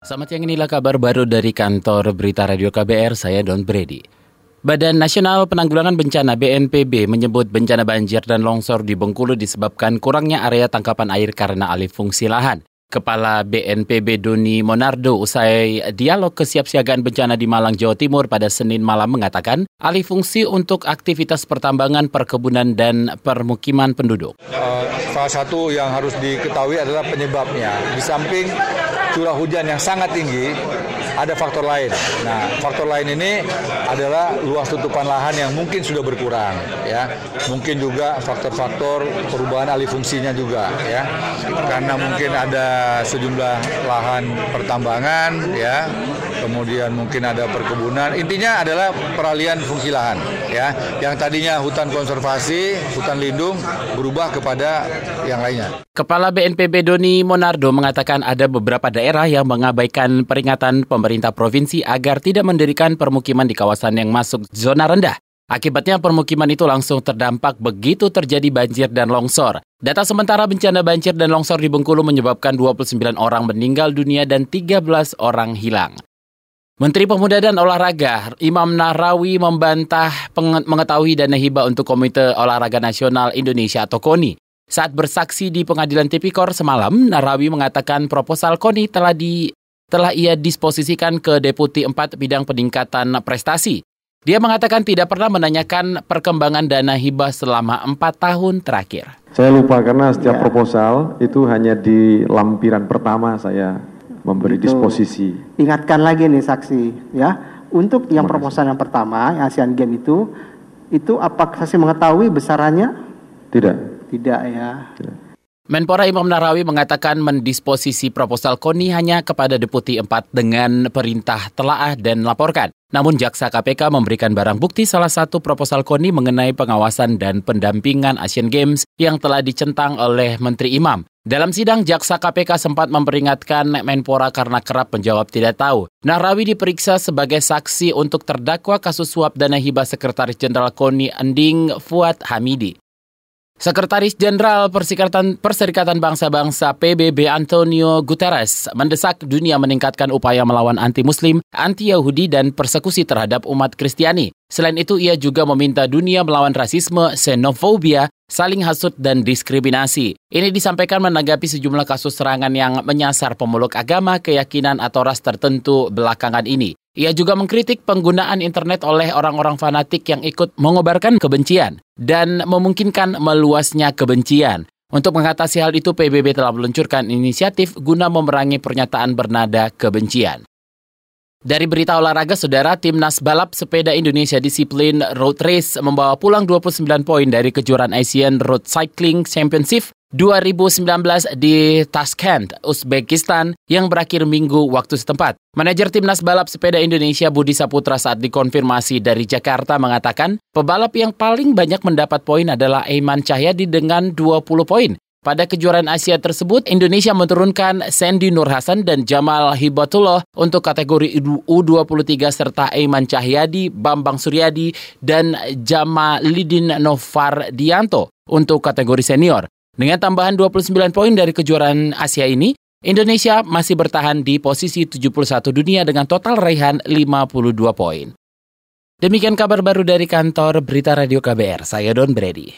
Selamat siang inilah kabar baru dari kantor Berita Radio KBR, saya Don Brady. Badan Nasional Penanggulangan Bencana BNPB menyebut bencana banjir dan longsor di Bengkulu disebabkan kurangnya area tangkapan air karena alih fungsi lahan. Kepala BNPB Doni Monardo usai dialog kesiapsiagaan bencana di Malang, Jawa Timur pada Senin malam mengatakan alih fungsi untuk aktivitas pertambangan, perkebunan, dan permukiman penduduk. Uh, salah satu yang harus diketahui adalah penyebabnya. Di samping curah hujan yang sangat tinggi, ada faktor lain. Nah, faktor lain ini adalah luas tutupan lahan yang mungkin sudah berkurang, ya. Mungkin juga faktor-faktor perubahan alih fungsinya juga, ya. Karena mungkin ada sejumlah lahan pertambangan, ya. Kemudian mungkin ada perkebunan. Intinya adalah peralihan fungsi lahan, ya. Yang tadinya hutan konservasi, hutan lindung berubah kepada yang lainnya. Kepala BNPB Doni Monardo mengatakan ada beberapa daerah yang mengabaikan peringatan pemerintah provinsi agar tidak mendirikan permukiman di kawasan yang masuk zona rendah. Akibatnya permukiman itu langsung terdampak begitu terjadi banjir dan longsor. Data sementara bencana banjir dan longsor di Bengkulu menyebabkan 29 orang meninggal dunia dan 13 orang hilang. Menteri Pemuda dan Olahraga Imam Nahrawi membantah mengetahui dana hibah untuk Komite Olahraga Nasional Indonesia atau KONI. Saat bersaksi di pengadilan Tipikor semalam, Narawi mengatakan proposal KONI telah di telah ia disposisikan ke Deputi 4 Bidang Peningkatan Prestasi. Dia mengatakan tidak pernah menanyakan perkembangan dana hibah selama empat tahun terakhir. Saya lupa karena setiap ya. proposal itu hanya di lampiran pertama saya memberi itu, disposisi. Ingatkan lagi nih saksi ya, untuk yang proposal yang pertama yang ASEAN Game itu, itu apa saksi mengetahui besarannya? Tidak. Tidak ya. Menpora Imam Narawi mengatakan mendisposisi proposal KONI hanya kepada Deputi 4 dengan perintah telaah dan laporkan. Namun jaksa KPK memberikan barang bukti salah satu proposal KONI mengenai pengawasan dan pendampingan Asian Games yang telah dicentang oleh Menteri Imam. Dalam sidang, jaksa KPK sempat memperingatkan Menpora karena kerap menjawab tidak tahu. Narawi diperiksa sebagai saksi untuk terdakwa kasus suap dana hibah Sekretaris Jenderal KONI Ending Fuad Hamidi. Sekretaris Jenderal Perserikatan, Perserikatan Bangsa-Bangsa PBB Antonio Guterres mendesak dunia meningkatkan upaya melawan anti-Muslim, anti-Yahudi, dan persekusi terhadap umat Kristiani. Selain itu, ia juga meminta dunia melawan rasisme, xenofobia, saling hasut, dan diskriminasi. Ini disampaikan menanggapi sejumlah kasus serangan yang menyasar pemeluk agama, keyakinan, atau ras tertentu belakangan ini. Ia juga mengkritik penggunaan internet oleh orang-orang fanatik yang ikut mengobarkan kebencian dan memungkinkan meluasnya kebencian. Untuk mengatasi hal itu, PBB telah meluncurkan inisiatif guna memerangi pernyataan bernada kebencian. Dari berita olahraga, saudara, timnas balap sepeda Indonesia disiplin road race membawa pulang 29 poin dari kejuaraan Asian Road Cycling Championship 2019 di Tashkent, Uzbekistan yang berakhir minggu waktu setempat. Manajer timnas balap sepeda Indonesia Budi Saputra saat dikonfirmasi dari Jakarta mengatakan pebalap yang paling banyak mendapat poin adalah Aiman Cahyadi dengan 20 poin. Pada kejuaraan Asia tersebut, Indonesia menurunkan Sandy Nur Hasan dan Jamal Hibatullah untuk kategori U23 serta Aiman Cahyadi, Bambang Suryadi, dan Jamalidin Novardianto untuk kategori senior. Dengan tambahan 29 poin dari kejuaraan Asia ini, Indonesia masih bertahan di posisi 71 dunia dengan total raihan 52 poin. Demikian kabar baru dari kantor Berita Radio KBR, saya Don Brady.